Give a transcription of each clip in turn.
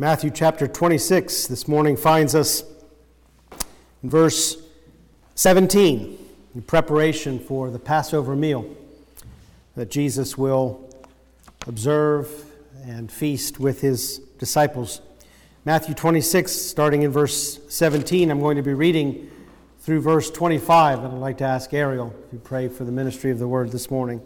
Matthew chapter 26 this morning finds us in verse 17 in preparation for the Passover meal that Jesus will observe and feast with his disciples. Matthew 26, starting in verse 17, I'm going to be reading through verse 25, and I'd like to ask Ariel if you pray for the ministry of the word this morning.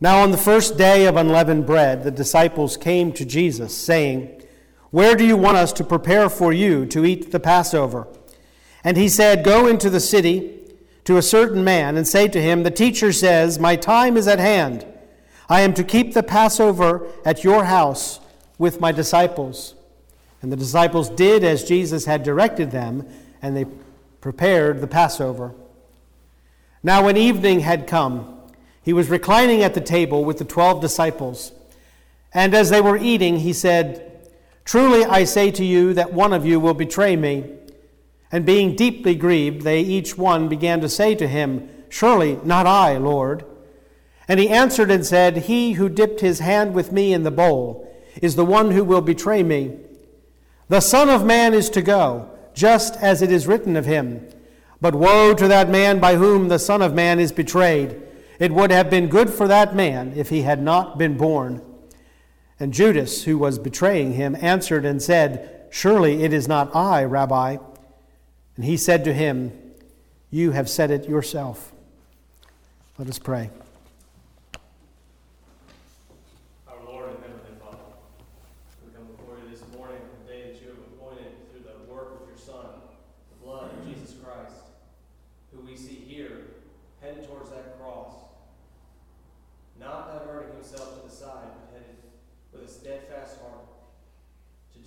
Now, on the first day of unleavened bread, the disciples came to Jesus, saying, Where do you want us to prepare for you to eat the Passover? And he said, Go into the city to a certain man and say to him, The teacher says, My time is at hand. I am to keep the Passover at your house with my disciples. And the disciples did as Jesus had directed them, and they prepared the Passover. Now, when evening had come, he was reclining at the table with the twelve disciples. And as they were eating, he said, Truly I say to you that one of you will betray me. And being deeply grieved, they each one began to say to him, Surely not I, Lord. And he answered and said, He who dipped his hand with me in the bowl is the one who will betray me. The Son of Man is to go, just as it is written of him. But woe to that man by whom the Son of Man is betrayed. It would have been good for that man if he had not been born. And Judas, who was betraying him, answered and said, Surely it is not I, Rabbi. And he said to him, You have said it yourself. Let us pray.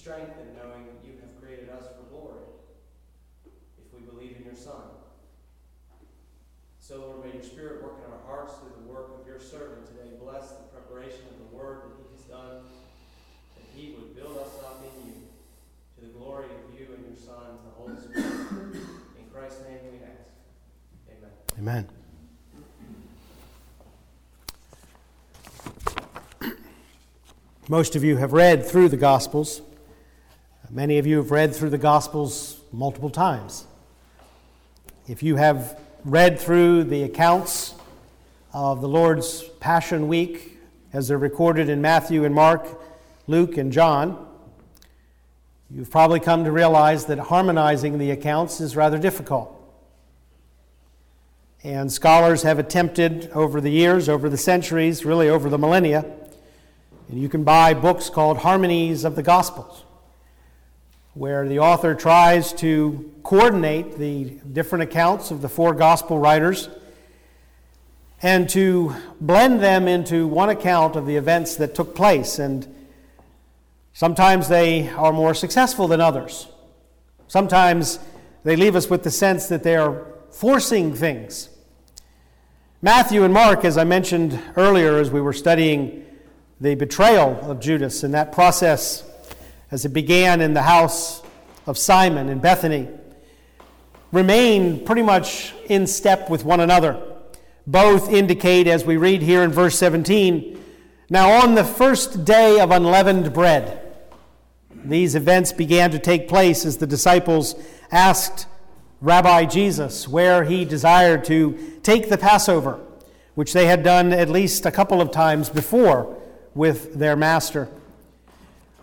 Strengthened knowing that you have created us for glory if we believe in your Son. So, Lord, may your Spirit work in our hearts through the work of your servant today. Bless the preparation of the word that he has done, that he would build us up in you to the glory of you and your Son, the Holy Spirit. In Christ's name we ask. Amen. Amen. Most of you have read through the Gospels. Many of you have read through the Gospels multiple times. If you have read through the accounts of the Lord's Passion Week as they're recorded in Matthew and Mark, Luke and John, you've probably come to realize that harmonizing the accounts is rather difficult. And scholars have attempted over the years, over the centuries, really over the millennia, and you can buy books called Harmonies of the Gospels where the author tries to coordinate the different accounts of the four gospel writers and to blend them into one account of the events that took place. And sometimes they are more successful than others. Sometimes they leave us with the sense that they are forcing things. Matthew and Mark, as I mentioned earlier as we were studying the betrayal of Judas and that process as it began in the house of Simon in Bethany, remain pretty much in step with one another. Both indicate, as we read here in verse 17, now on the first day of unleavened bread, these events began to take place as the disciples asked Rabbi Jesus where he desired to take the Passover, which they had done at least a couple of times before with their master.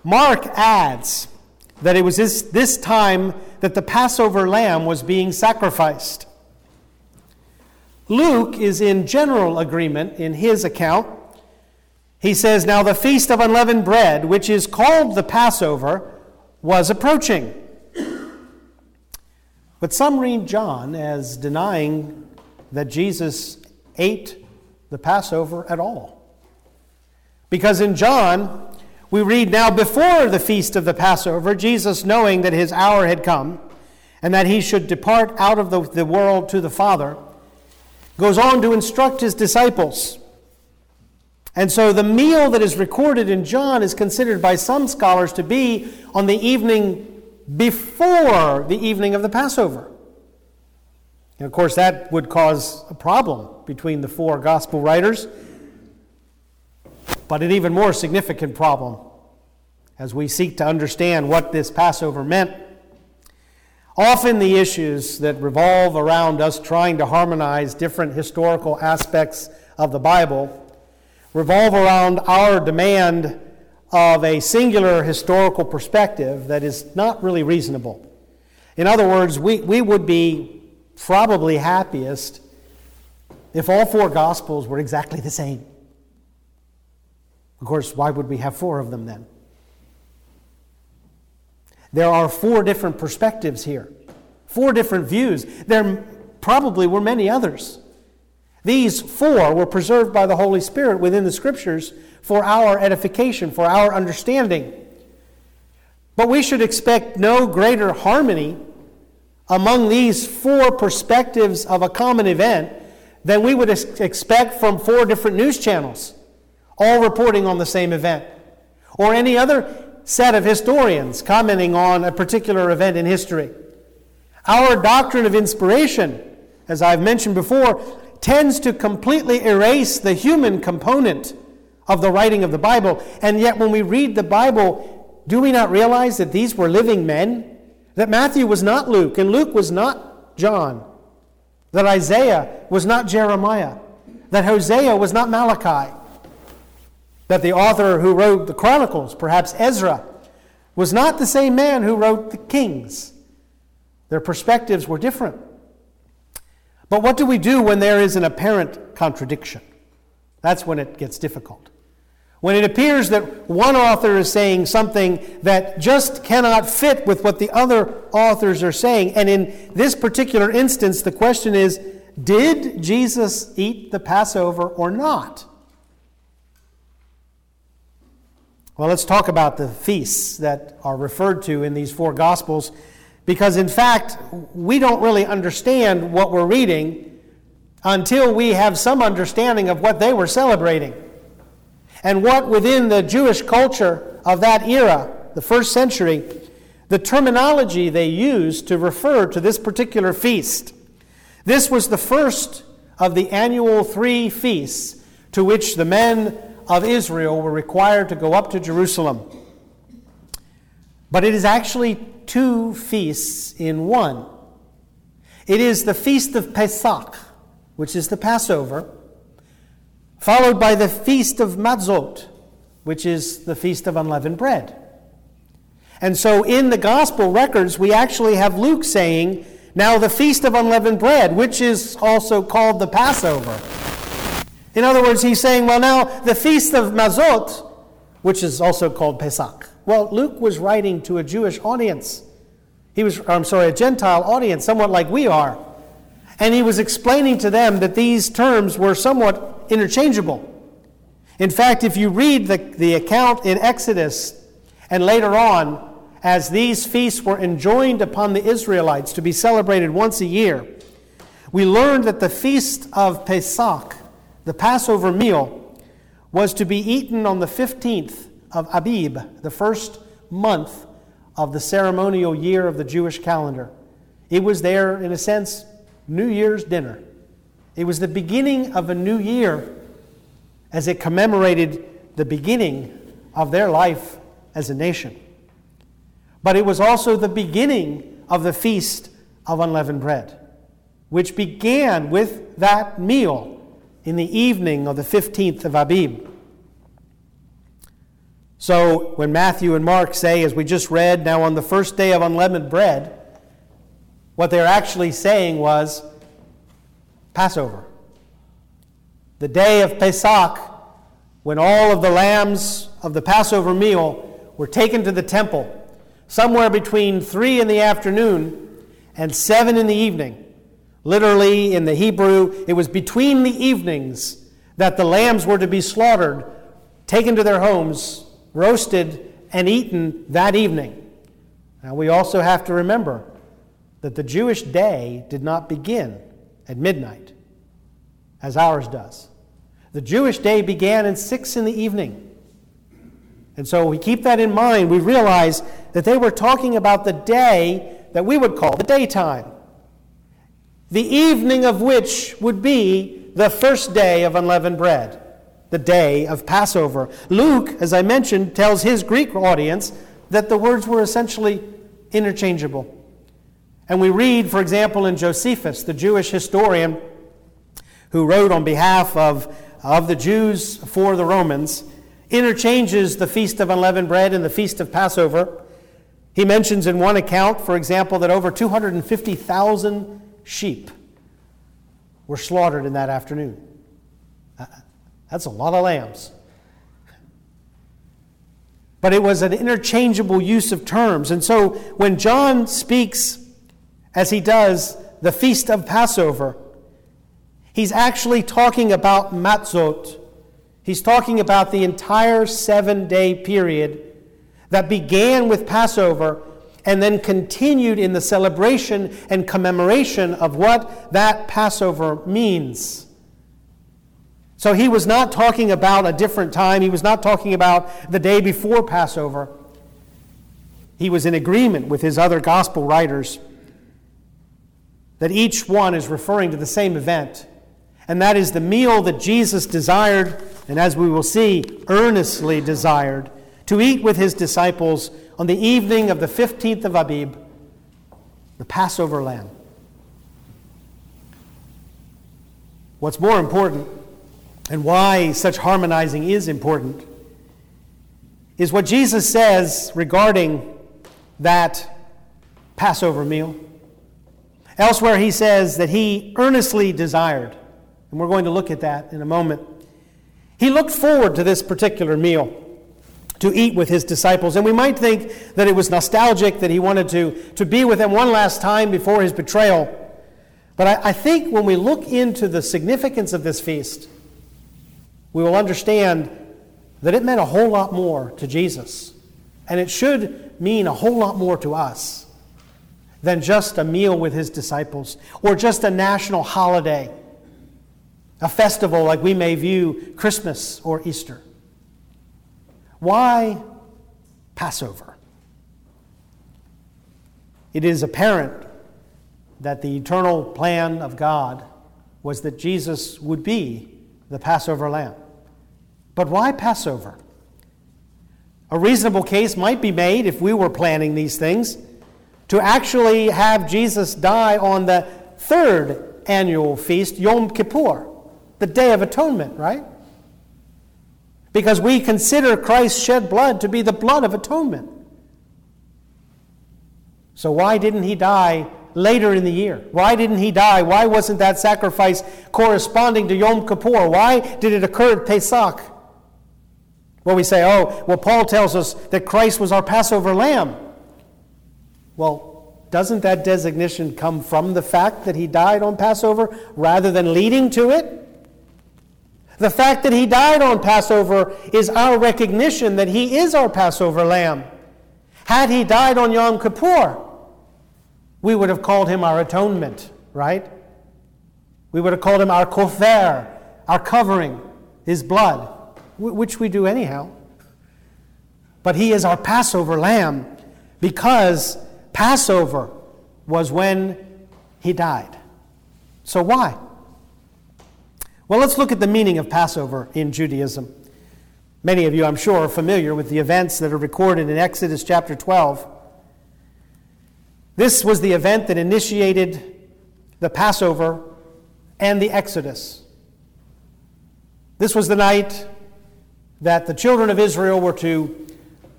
Mark adds that it was this, this time that the Passover lamb was being sacrificed. Luke is in general agreement in his account. He says, Now the feast of unleavened bread, which is called the Passover, was approaching. But some read John as denying that Jesus ate the Passover at all. Because in John, we read now before the feast of the Passover, Jesus, knowing that his hour had come and that he should depart out of the, the world to the Father, goes on to instruct his disciples And so the meal that is recorded in John is considered by some scholars to be on the evening before the evening of the Passover. And of course, that would cause a problem between the four gospel writers, but an even more significant problem as we seek to understand what this Passover meant. Often, the issues that revolve around us trying to harmonize different historical aspects of the Bible revolve around our demand of a singular historical perspective that is not really reasonable. In other words, we, we would be probably happiest if all four Gospels were exactly the same. Of course, why would we have four of them then? There are four different perspectives here, four different views. There probably were many others. These four were preserved by the Holy Spirit within the Scriptures for our edification, for our understanding. But we should expect no greater harmony among these four perspectives of a common event than we would expect from four different news channels, all reporting on the same event, or any other set of historians commenting on a particular event in history. Our doctrine of inspiration, as I've mentioned before, tends to completely erase the human component of the writing of the Bible. And yet, when we read the Bible, do we not realize that these were living men? That Matthew was not Luke, and Luke was not John. That Isaiah was not Jeremiah. That Hosea was not Malachi. That the author who wrote the Chronicles, perhaps Ezra, was not the same man who wrote the Kings. Their perspectives were different. But what do we do when there is an apparent contradiction? That's when it gets difficult. When it appears that one author is saying something that just cannot fit with what the other authors are saying. And in this particular instance, the question is did Jesus eat the Passover or not? Well, let's talk about the feasts that are referred to in these four Gospels. Because, in fact, we don't really understand what we're reading until we have some understanding of what they were celebrating. And what within the Jewish culture of that era, the first century, the terminology they used to refer to this particular feast. This was the first of the annual three feasts to which the men of Israel were required to go up to Jerusalem. But it is actually two feasts in one. It is the feast of Pesach, which is the Passover, followed by the feast of Matzot, which is the feast of unleavened bread. And so in the gospel records, we actually have Luke saying, Now the feast of unleavened bread, which is also called the Passover. In other words, he's saying, Well, now the feast of Matzot, which is also called Pesach. Well, Luke was writing to a Jewish audience. He was, I'm sorry, a Gentile audience, somewhat like we are. And he was explaining to them that these terms were somewhat interchangeable. In fact, if you read the, the account in Exodus and later on, as these feasts were enjoined upon the Israelites to be celebrated once a year, we learned that the feast of Pesach, the Passover meal, was to be eaten on the 15th of Abib, the first month of the ceremonial year of the Jewish calendar. It was there, in a sense, New Year's dinner. It was the beginning of a new year as it commemorated the beginning of their life as a nation. But it was also the beginning of the Feast of Unleavened Bread, which began with that meal in the evening of the 15th of Abib. So when Matthew and Mark say, as we just read, now on the first day of unleavened bread, what they're actually saying was Passover. The day of Pesach, when all of the lambs of the Passover meal were taken to the temple, somewhere between 3 in the afternoon and 7 in the evening. Literally, in the Hebrew, it was between the evenings that the lambs were to be slaughtered, taken to their homes, roasted, and eaten that evening. Now, we also have to remember that the Jewish day did not begin at midnight, as ours does. The Jewish day began at 6 in the evening. And so we keep that in mind. We realize that they were talking about the day that we would call the daytime, the evening of which would be the first day of unleavened bread, the day of Passover. Luke, as I mentioned, tells his Greek audience that the words were essentially interchangeable. And we read, for example, in Josephus, the Jewish historian who wrote on behalf of, of the Jews for the Romans, interchanges the Feast of Unleavened Bread and the Feast of Passover. He mentions in one account, for example, that over 250,000 sheep were slaughtered in that afternoon. Uh, that's a lot of lambs. But it was an interchangeable use of terms. And so when John speaks, as he does, the feast of Passover, he's actually talking about matzot. He's talking about the entire seven day period that began with Passover and then continued in the celebration and commemoration of what that Passover means. So he was not talking about a different time. He was not talking about the day before Passover. He was in agreement with his other gospel writers that each one is referring to the same event, and that is the meal that Jesus desired, and as we will see, earnestly desired, to eat with his disciples on the evening of the 15th of Abib, the Passover lamb. What's more important and why such harmonizing is important is what Jesus says regarding that Passover meal. Elsewhere, he says that he earnestly desired, and we're going to look at that in a moment. He looked forward to this particular meal to eat with his disciples. And we might think that it was nostalgic, that he wanted to, to be with them one last time before his betrayal. But I, I think when we look into the significance of this feast, we will understand that it meant a whole lot more to Jesus. And it should mean a whole lot more to us than just a meal with his disciples or just a national holiday, a festival like we may view Christmas or Easter. Why Passover? It is apparent that the eternal plan of God was that Jesus would be the Passover lamb. But why Passover? A reasonable case might be made if we were planning these things to actually have Jesus die on the third annual feast, Yom Kippur, the Day of Atonement, right? Because we consider Christ's shed blood to be the blood of atonement. So, why didn't he die later in the year? Why didn't he die? Why wasn't that sacrifice corresponding to Yom Kippur? Why did it occur at Pesach? Well, we say, oh, well, Paul tells us that Christ was our Passover lamb. Well, doesn't that designation come from the fact that he died on Passover rather than leading to it? The fact that he died on Passover is our recognition that he is our Passover lamb. Had he died on Yom Kippur, we would have called him our atonement, right? We would have called him our kofer, our covering, his blood, which we do anyhow. But he is our Passover lamb because Passover was when he died. So why? Well, let's look at the meaning of Passover in Judaism. Many of you, I'm sure, are familiar with the events that are recorded in Exodus chapter 12. This was the event that initiated the Passover and the Exodus. This was the night that the children of Israel were to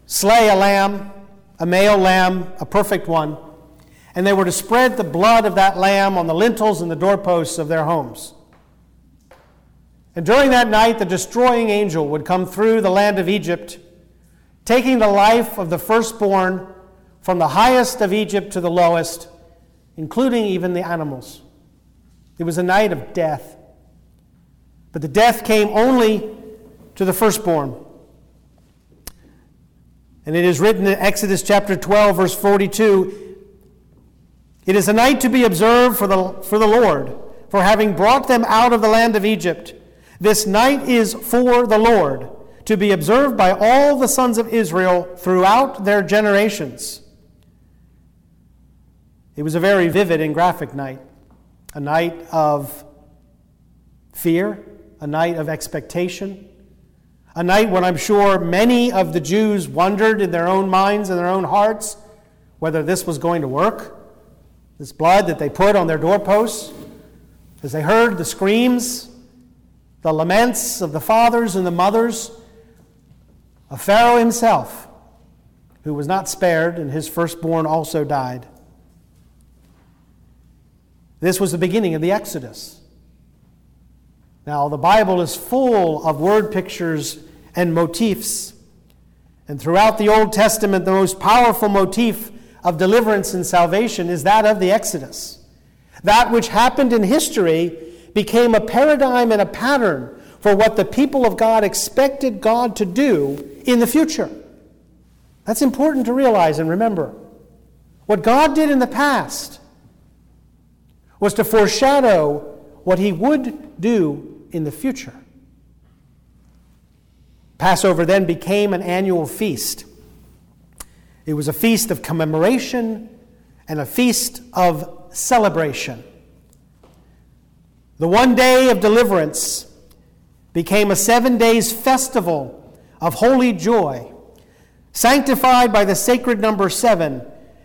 slay a lamb, a male lamb, a perfect one, and they were to spread the blood of that lamb on the lintels and the doorposts of their homes. And during that night, the destroying angel would come through the land of Egypt, taking the life of the firstborn from the highest of Egypt to the lowest, including even the animals. It was a night of death. But the death came only to the firstborn. And it is written in Exodus chapter 12, verse 42 It is a night to be observed for the, for the Lord, for having brought them out of the land of Egypt This night is for the Lord, to be observed by all the sons of Israel throughout their generations. It was a very vivid and graphic night, a night of fear, a night of expectation, a night when I'm sure many of the Jews wondered in their own minds and their own hearts whether this was going to work. This blood that they put on their doorposts, as they heard the screams, the laments of the fathers and the mothers of Pharaoh himself, who was not spared, and his firstborn also died. This was the beginning of the Exodus. Now, the Bible is full of word pictures and motifs. And throughout the Old Testament, the most powerful motif of deliverance and salvation is that of the Exodus. That which happened in history became a paradigm and a pattern for what the people of God expected God to do in the future. That's important to realize and remember. What God did in the past was to foreshadow what he would do in the future. Passover then became an annual feast. It was a feast of commemoration and a feast of celebration. The one day of deliverance became a seven days festival of holy joy, sanctified by the sacred number seven,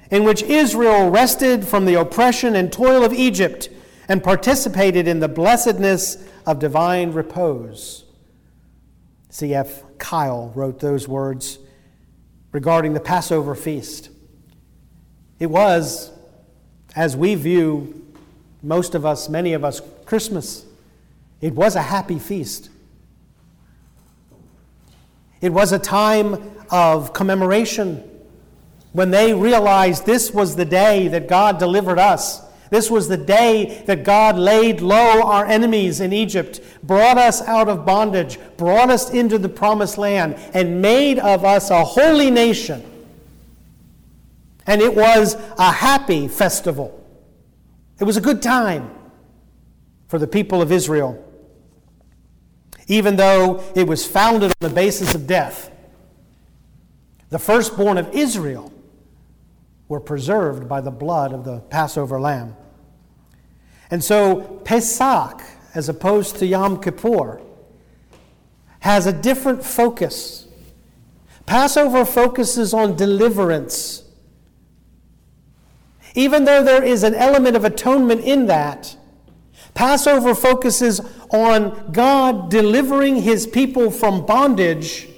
in which Israel rested from the oppression and toil of Egypt and participated in the blessedness of divine repose. C.F. Keil wrote those words regarding the Passover feast. It was, as we view most of us, many of us, Christmas. It was a happy feast. It was a time of commemoration when they realized this was the day that God delivered us. This was the day that God laid low our enemies in Egypt, brought us out of bondage, brought us into the promised land, and made of us a holy nation. And it was a happy festival. It was a good time for the people of Israel, even though it was founded on the basis of death. The firstborn of Israel were preserved by the blood of the Passover lamb. And so Pesach, as opposed to Yom Kippur, has a different focus. Passover focuses on deliverance. Even though there is an element of atonement in that, Passover focuses on God delivering his people from bondage,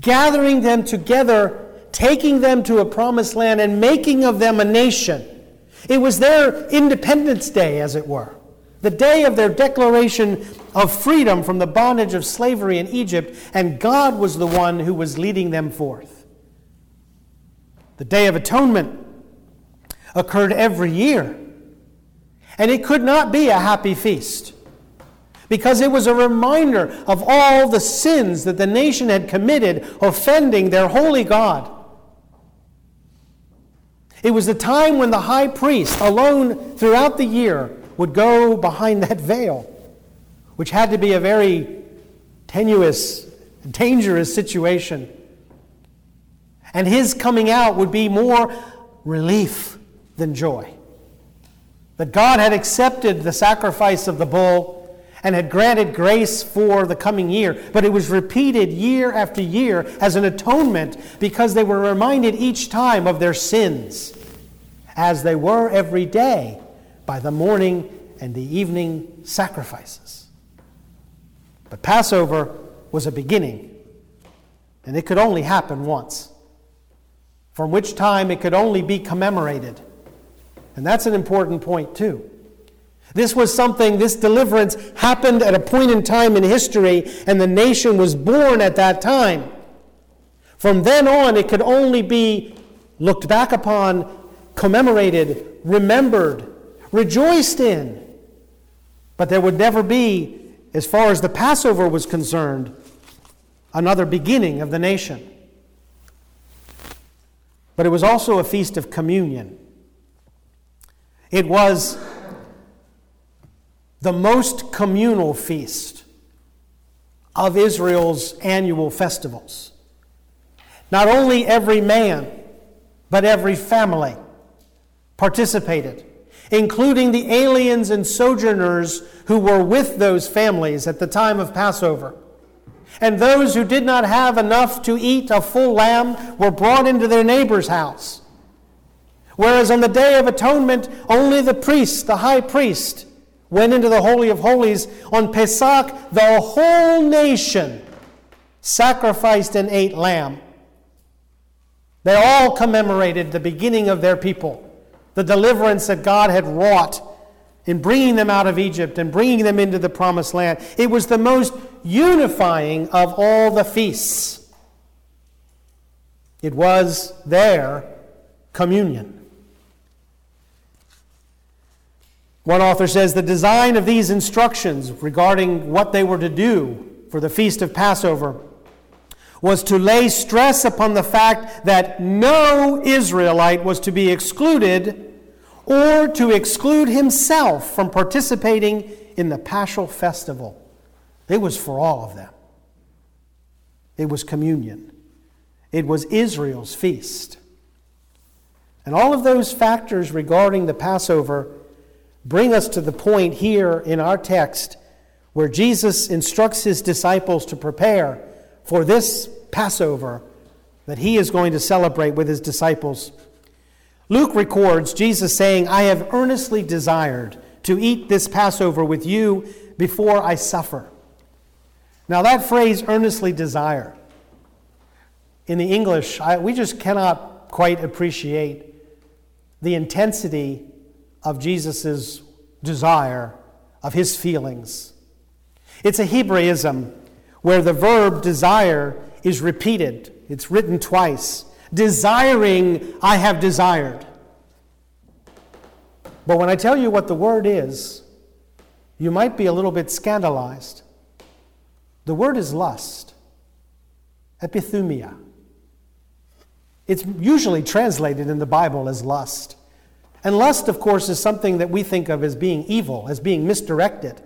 gathering them together, taking them to a promised land, and making of them a nation. It was their Independence Day, as it were, the day of their declaration of freedom from the bondage of slavery in Egypt, and God was the one who was leading them forth. The Day of Atonement occurred every year and it could not be a happy feast because it was a reminder of all the sins that the nation had committed, offending their holy God. It was the time when the high priest, alone throughout the year, would go behind that veil, which had to be a very tenuous, dangerous situation. And his coming out would be more relief than joy that God had accepted the sacrifice of the bull and had granted grace for the coming year. But it was repeated year after year as an atonement because they were reminded each time of their sins, as they were every day by the morning and the evening sacrifices. But Passover was a beginning, and it could only happen once, from which time it could only be commemorated and that's an important point, too. This was something, this deliverance happened at a point in time in history, and the nation was born at that time. From then on, it could only be looked back upon, commemorated, remembered, rejoiced in. But there would never be, as far as the Passover was concerned, another beginning of the nation. But it was also a feast of communion. It was the most communal feast of Israel's annual festivals. Not only every man, but every family participated, including the aliens and sojourners who were with those families at the time of Passover. And those who did not have enough to eat a full lamb were brought into their neighbor's house. Whereas on the Day of Atonement, only the priest, the high priest, went into the Holy of Holies. On Pesach, the whole nation sacrificed and ate lamb. They all commemorated the beginning of their people, the deliverance that God had wrought in bringing them out of Egypt and bringing them into the promised land. It was the most unifying of all the feasts. It was their communion. One author says the design of these instructions regarding what they were to do for the feast of Passover was to lay stress upon the fact that no Israelite was to be excluded or to exclude himself from participating in the Paschal festival. It was for all of them. It was communion. It was Israel's feast. And all of those factors regarding the Passover bring us to the point here in our text where Jesus instructs his disciples to prepare for this Passover that he is going to celebrate with his disciples. Luke records Jesus saying, I have earnestly desired to eat this Passover with you before I suffer. Now, that phrase, earnestly desire, in the English, I, we just cannot quite appreciate the intensity of Jesus' desire, of his feelings. It's a Hebraism where the verb desire is repeated, it's written twice. Desiring, I have desired. But when I tell you what the word is, you might be a little bit scandalized. The word is lust, epithumia. It's usually translated in the Bible as lust. And lust, of course, is something that we think of as being evil, as being misdirected.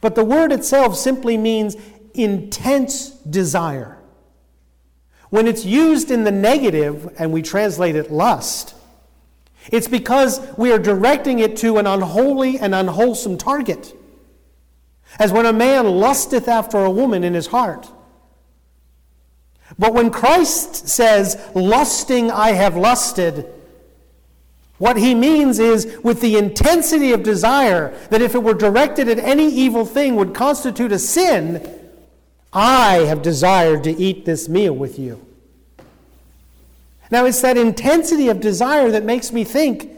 But the word itself simply means intense desire. When it's used in the negative and we translate it lust, it's because we are directing it to an unholy and unwholesome target. As when a man lusteth after a woman in his heart. But when Christ says, lusting I have lusted, what he means is with the intensity of desire that if it were directed at any evil thing would constitute a sin, I have desired to eat this meal with you. Now, it's that intensity of desire that makes me think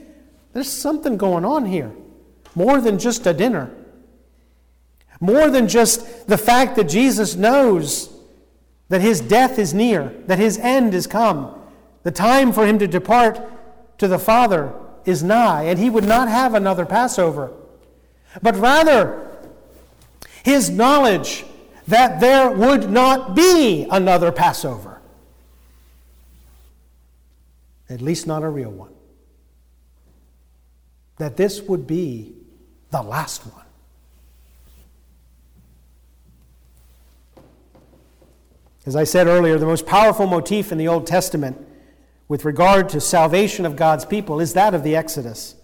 there's something going on here, more than just a dinner, more than just the fact that Jesus knows that his death is near, that his end is come, the time for him to depart to the Father is nigh, and he would not have another Passover. But rather, his knowledge that there would not be another Passover. At least not a real one. That this would be the last one. As I said earlier, the most powerful motif in the Old Testament with regard to salvation of God's people is that of the Exodus.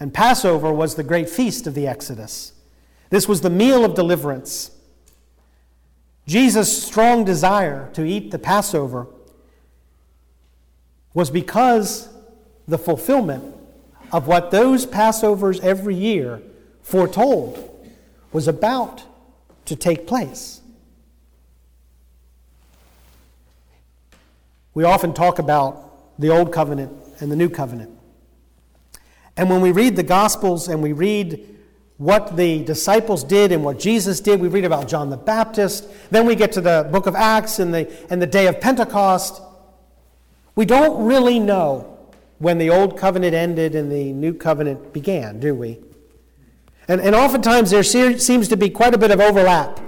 And Passover was the great feast of the Exodus. This was the meal of deliverance. Jesus' strong desire to eat the Passover was because the fulfillment of what those Passovers every year foretold was about to take place. We often talk about the Old Covenant and the New Covenant. And when we read the Gospels and we read what the disciples did and what Jesus did. We read about John the Baptist. Then we get to the book of Acts and the, and the day of Pentecost. We don't really know when the old covenant ended and the new covenant began, do we? And, and oftentimes there seems to be quite a bit of overlap.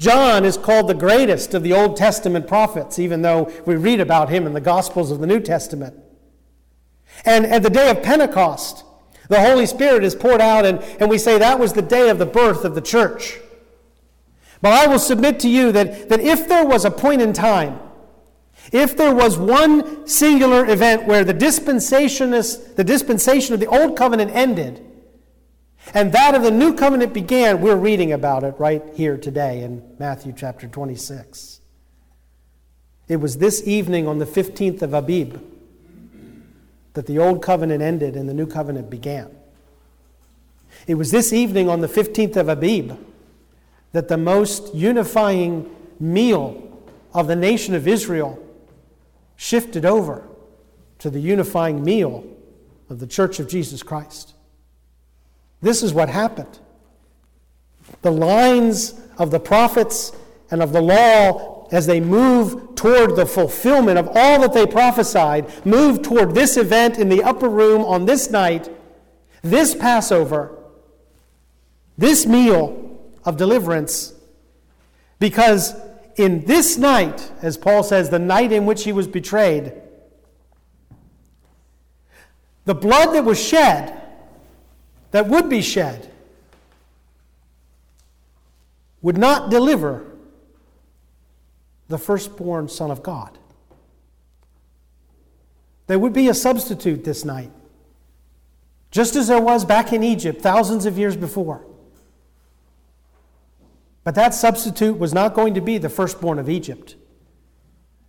John is called the greatest of the Old Testament prophets, even though we read about him in the Gospels of the New Testament. And at the day of Pentecost, the Holy Spirit is poured out, and, and we say that was the day of the birth of the church. But I will submit to you that, that if there was a point in time, if there was one singular event where the dispensationist, the dispensation of the old covenant ended, and that of the new covenant began, we're reading about it right here today in Matthew chapter 26. It was this evening on the 15th of Abib that the old covenant ended and the new covenant began. It was this evening on the 15th of Abib that the most unifying meal of the nation of Israel shifted over to the unifying meal of the Church of Jesus Christ. This is what happened. The lines of the prophets and of the law, as they move toward the fulfillment of all that they prophesied, move toward this event in the upper room on this night, this Passover, this meal of deliverance, because in this night, as Paul says, the night in which he was betrayed, the blood that was shed, that would be shed, would not deliver the firstborn Son of God. There would be a substitute this night, just as there was back in Egypt thousands of years before. But that substitute was not going to be the firstborn of Egypt,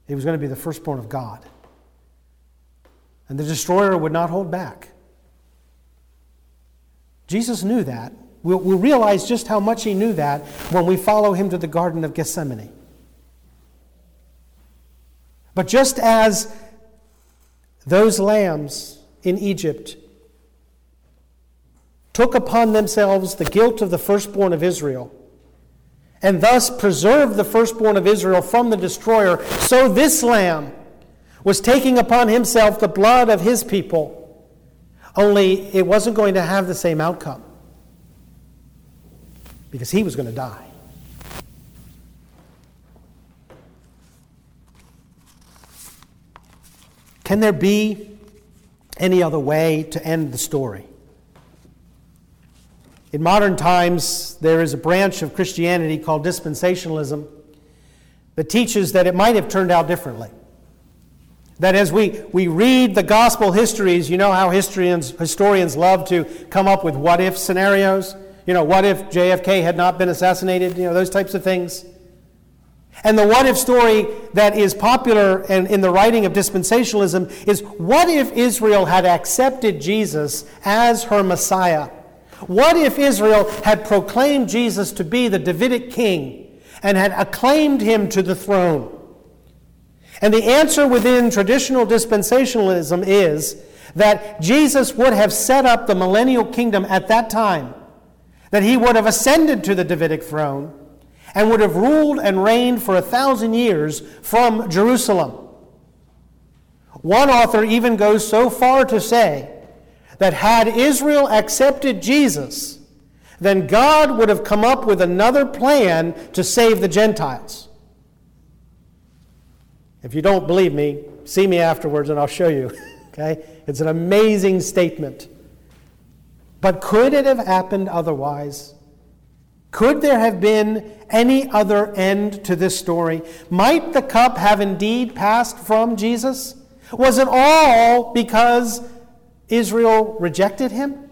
it was going to be the firstborn of God. And the destroyer would not hold back. Jesus knew that. We'll, we'll, realize just how much he knew that when we follow him to the Garden of Gethsemane. But just as those lambs in Egypt took upon themselves the guilt of the firstborn of Israel, and thus preserved the firstborn of Israel from the destroyer, so this lamb was taking upon himself the blood of his people, only it wasn't going to have the same outcome because he was going to die. Can there be any other way to end the story? In modern times, there is a branch of Christianity called dispensationalism that teaches that it might have turned out differently. That as we, we read the gospel histories, you know how historians, historians love to come up with what if scenarios? You know, what if JFK had not been assassinated? You know, those types of things. And the what if story that is popular in, in the writing of dispensationalism is what if Israel had accepted Jesus as her Messiah? What if Israel had proclaimed Jesus to be the Davidic king and had acclaimed him to the throne? And the answer within traditional dispensationalism is that Jesus would have set up the millennial kingdom at that time, that he would have ascended to the Davidic throne and would have ruled and reigned for a thousand years from Jerusalem. One author even goes so far to say that had Israel accepted Jesus, then God would have come up with another plan to save the Gentiles. If you don't believe me, see me afterwards and I'll show you. okay? It's an amazing statement. But could it have happened otherwise? Could there have been any other end to this story? Might the cup have indeed passed from Jesus? Was it all because Israel rejected him?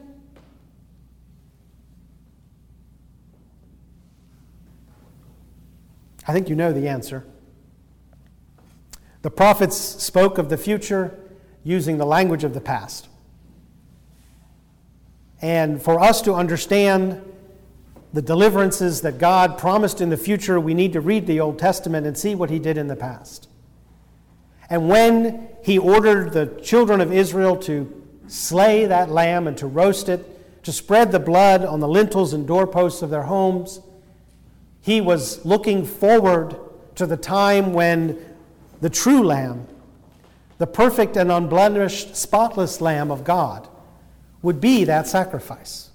I think you know the answer. The prophets spoke of the future using the language of the past. And for us to understand the deliverances that God promised in the future, we need to read the Old Testament and see what He did in the past. And when He ordered the children of Israel to slay that lamb and to roast it, to spread the blood on the lintels and doorposts of their homes. He was looking forward to the time when the true lamb, the perfect and unblemished, spotless lamb of God, would be that sacrifice.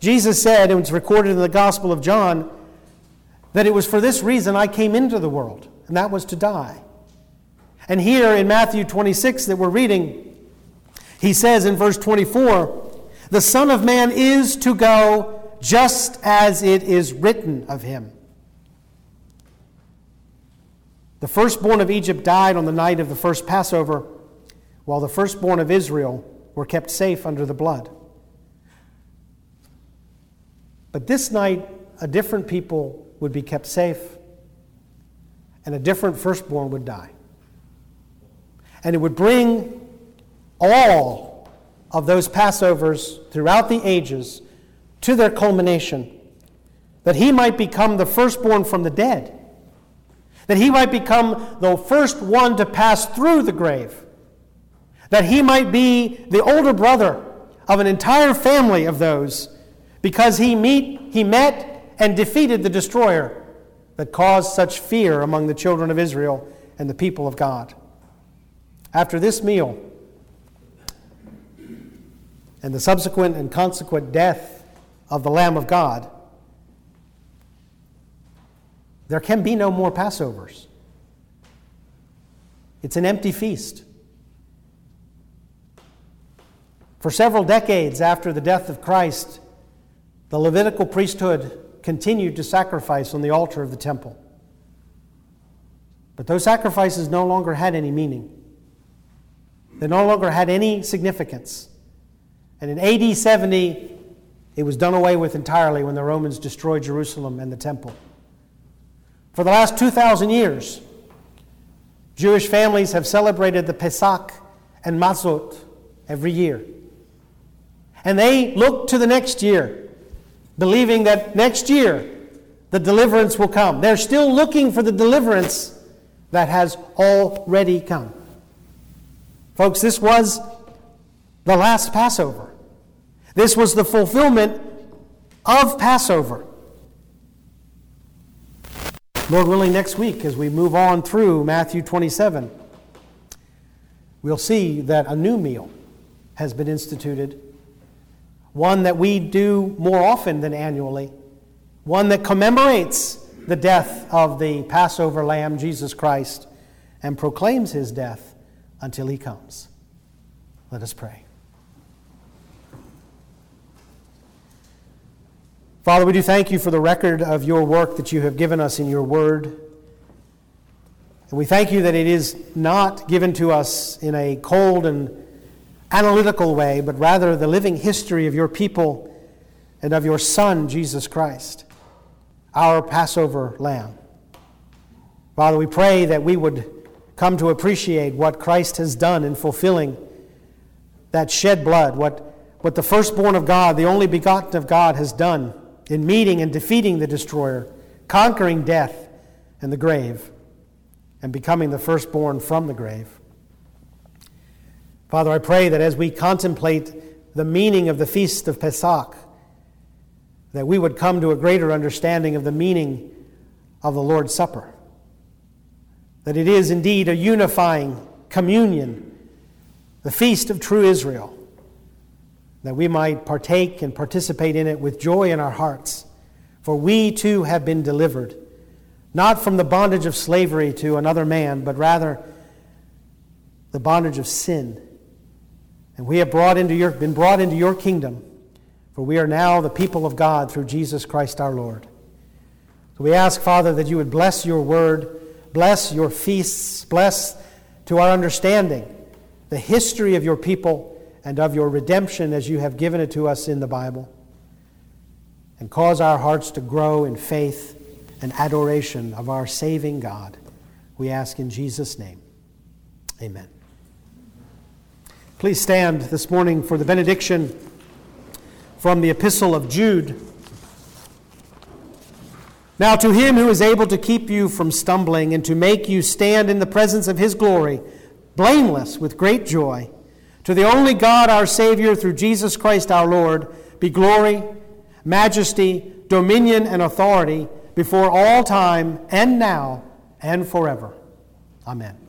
Jesus said, and it's recorded in the Gospel of John, that it was for this reason I came into the world, and that was to die. And here in Matthew 26 that we're reading, he says in verse 24, The Son of Man is to go just as it is written of him. The firstborn of Egypt died on the night of the first Passover, while the firstborn of Israel were kept safe under the blood. But this night, a different people would be kept safe, and a different firstborn would die. And it would bring all of those Passovers throughout the ages to their culmination, that he might become the firstborn from the dead, that he might become the first one to pass through the grave, that he might be the older brother of an entire family of those, because he, meet, he met and defeated the destroyer that caused such fear among the children of Israel and the people of God. After this meal, and the subsequent and consequent death of the Lamb of God, there can be no more Passovers. It's an empty feast. For several decades after the death of Christ, the Levitical priesthood continued to sacrifice on the altar of the temple. But those sacrifices no longer had any meaning, they no longer had any significance. And in AD 70, it was done away with entirely when the Romans destroyed Jerusalem and the temple. For the last 2,000 years, Jewish families have celebrated the Pesach and Matzot every year. And they look to the next year, believing that next year the deliverance will come. They're still looking for the deliverance that has already come. Folks, this was the last Passover. This was the fulfillment of Passover. Lord willing, next week, as we move on through Matthew 27, we'll see that a new meal has been instituted, one that we do more often than annually, one that commemorates the death of the Passover lamb, Jesus Christ, and proclaims his death until he comes. Let us pray. Father, we do thank you for the record of your work that you have given us in your word. And we thank you that it is not given to us in a cold and analytical way, but rather the living history of your people and of your Son, Jesus Christ, our Passover lamb. Father, we pray that we would come to appreciate what Christ has done in fulfilling that shed blood, what, what the firstborn of God, the only begotten of God, has done in meeting and defeating the destroyer, conquering death and the grave, and becoming the firstborn from the grave. Father, I pray that as we contemplate the meaning of the feast of Pesach, that we would come to a greater understanding of the meaning of the Lord's Supper. That it is indeed a unifying communion, the feast of true Israel that we might partake and participate in it with joy in our hearts. For we too have been delivered, not from the bondage of slavery to another man, but rather the bondage of sin. And we have brought into your, been brought into your kingdom, for we are now the people of God through Jesus Christ our Lord. So we ask, Father, that you would bless your word, bless your feasts, bless to our understanding the history of your people and of your redemption as you have given it to us in the Bible. And cause our hearts to grow in faith and adoration of our saving God. We ask in Jesus' name. Amen. Please stand this morning for the benediction from the Epistle of Jude. Now, to him who is able to keep you from stumbling and to make you stand in the presence of his glory, blameless with great joy to the only God, our Savior, through Jesus Christ our Lord, be glory, majesty, dominion, and authority before all time and now and forever. Amen.